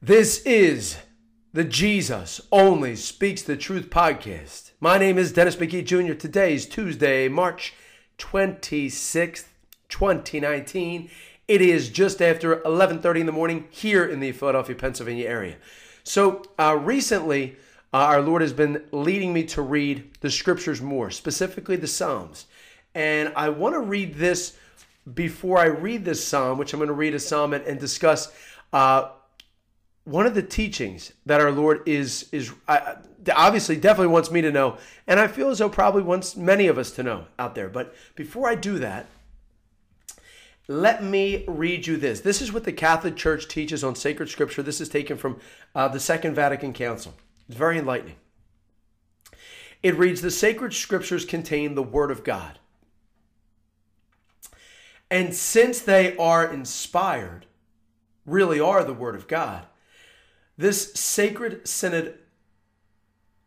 This is the Jesus Only Speaks the Truth podcast. My name is Dennis McGee Jr. Today is Tuesday, March 26th, 2019. It is just after 11:30 in the morning here in the Philadelphia, Pennsylvania area. So, uh, recently uh, our Lord has been leading me to read the scriptures more, specifically the Psalms. And I want to read this before I read this psalm, which I'm going to read a psalm and, and discuss uh, one of the teachings that our Lord is is uh, obviously definitely wants me to know, and I feel as though probably wants many of us to know out there. But before I do that, let me read you this. This is what the Catholic Church teaches on sacred scripture. This is taken from uh, the Second Vatican Council. It's very enlightening. It reads The sacred scriptures contain the Word of God. And since they are inspired, really are the Word of God, this sacred synod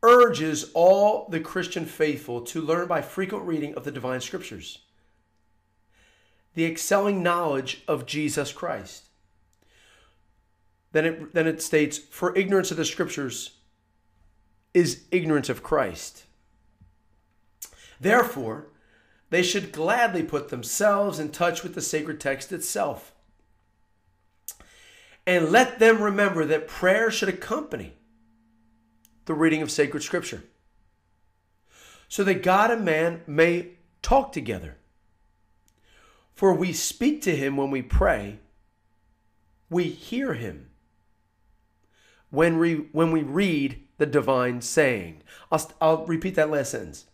urges all the Christian faithful to learn by frequent reading of the divine scriptures, the excelling knowledge of Jesus Christ. Then it, then it states, For ignorance of the scriptures is ignorance of Christ. Therefore, they should gladly put themselves in touch with the sacred text itself. And let them remember that prayer should accompany the reading of sacred scripture so that God and man may talk together. For we speak to him when we pray, we hear him when we, when we read the divine saying. I'll, I'll repeat that last sentence.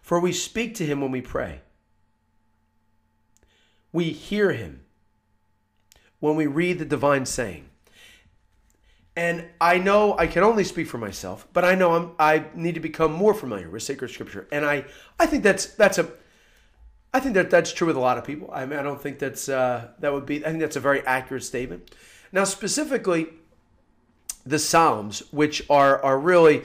For we speak to him when we pray. We hear him when we read the divine saying. And I know I can only speak for myself, but I know I'm, I need to become more familiar with sacred scripture. And I, I think that's that's a I think that that's true with a lot of people. I mean, I don't think that's uh, that would be. I think that's a very accurate statement. Now, specifically, the Psalms, which are, are really,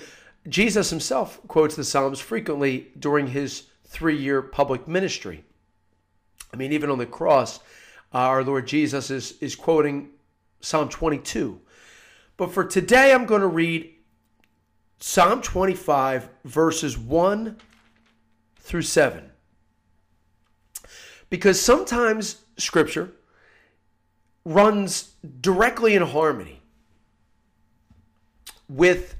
Jesus himself quotes the Psalms frequently during his three year public ministry. I mean, even on the cross, uh, our Lord Jesus is, is quoting Psalm 22. But for today, I'm going to read Psalm 25, verses 1 through 7. Because sometimes Scripture runs directly in harmony with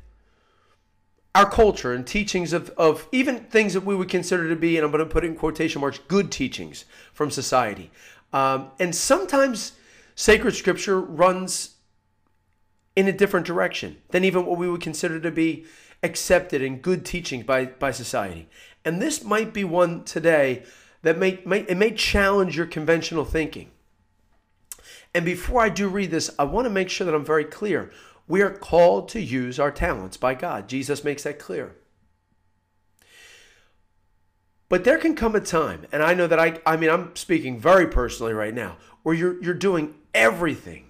our culture and teachings of, of even things that we would consider to be, and I'm going to put in quotation marks, good teachings from society. Um, and sometimes sacred scripture runs in a different direction than even what we would consider to be accepted and good teaching by, by society. And this might be one today that may, may it may challenge your conventional thinking. And before I do read this, I want to make sure that I'm very clear. We are called to use our talents by God. Jesus makes that clear. But there can come a time, and I know that I I mean I'm speaking very personally right now, where you're you're doing everything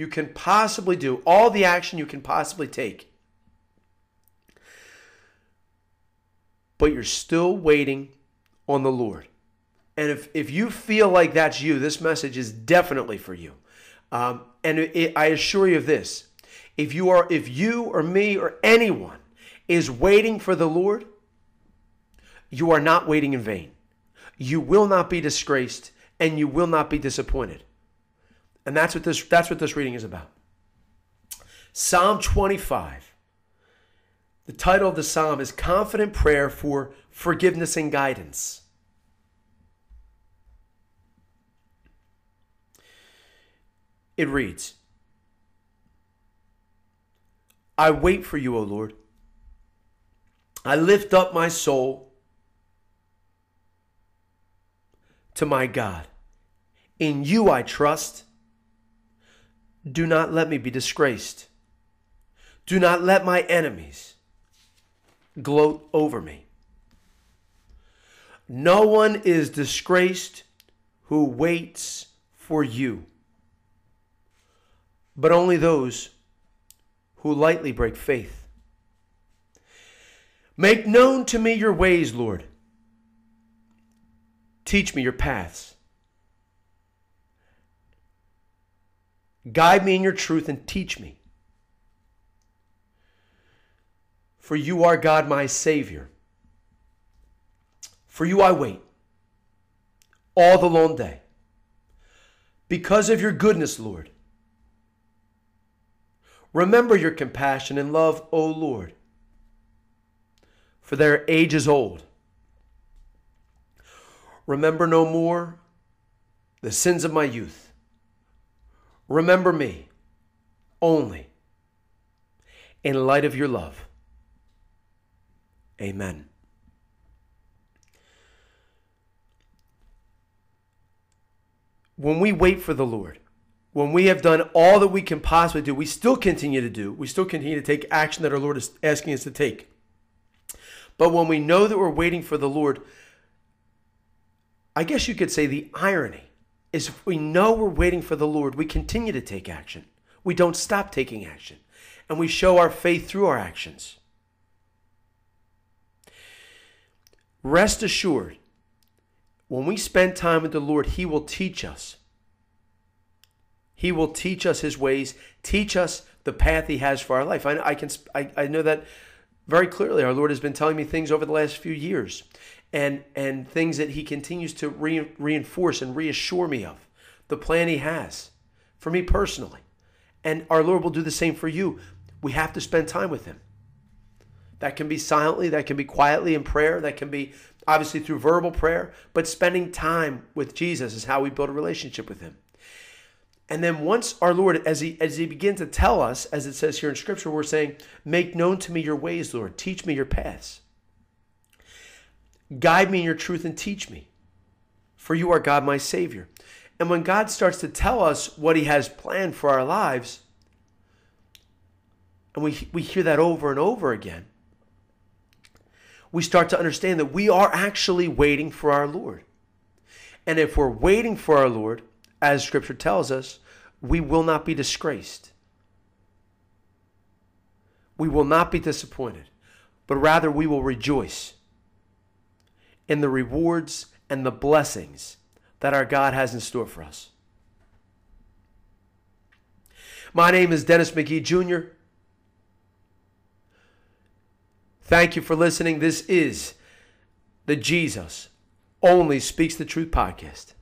you can possibly do, all the action you can possibly take. But you're still waiting on the Lord. And if, if you feel like that's you, this message is definitely for you. Um, and it, it, I assure you of this if you are if you or me or anyone is waiting for the Lord, you are not waiting in vain. You will not be disgraced and you will not be disappointed. And that's what this that's what this reading is about. Psalm 25. The title of the psalm is Confident Prayer for Forgiveness and Guidance. It reads I wait for you, O Lord. I lift up my soul to my God. In you I trust. Do not let me be disgraced. Do not let my enemies gloat over me. No one is disgraced who waits for you, but only those who lightly break faith. Make known to me your ways, Lord. Teach me your paths. Guide me in your truth and teach me. For you are God, my Savior. For you I wait all the long day. Because of your goodness, Lord. Remember your compassion and love, O Lord, for they are ages old. Remember no more the sins of my youth. Remember me only in light of your love. Amen. When we wait for the Lord, when we have done all that we can possibly do, we still continue to do, we still continue to take action that our Lord is asking us to take. But when we know that we're waiting for the Lord, I guess you could say the irony is if we know we're waiting for the Lord, we continue to take action. We don't stop taking action. And we show our faith through our actions. Rest assured, when we spend time with the Lord, He will teach us he will teach us his ways, teach us the path he has for our life. I, I can I, I know that very clearly. Our Lord has been telling me things over the last few years, and and things that He continues to re, reinforce and reassure me of the plan He has for me personally, and our Lord will do the same for you. We have to spend time with Him. That can be silently, that can be quietly in prayer, that can be obviously through verbal prayer, but spending time with Jesus is how we build a relationship with Him. And then once our Lord, as he as he begins to tell us, as it says here in Scripture, we're saying, "Make known to me your ways, Lord. Teach me your paths. Guide me in your truth and teach me, for you are God, my Savior." And when God starts to tell us what He has planned for our lives, and we we hear that over and over again, we start to understand that we are actually waiting for our Lord. And if we're waiting for our Lord, as Scripture tells us, we will not be disgraced. We will not be disappointed, but rather we will rejoice in the rewards and the blessings that our God has in store for us. My name is Dennis McGee Jr. Thank you for listening. This is the Jesus Only Speaks the Truth podcast.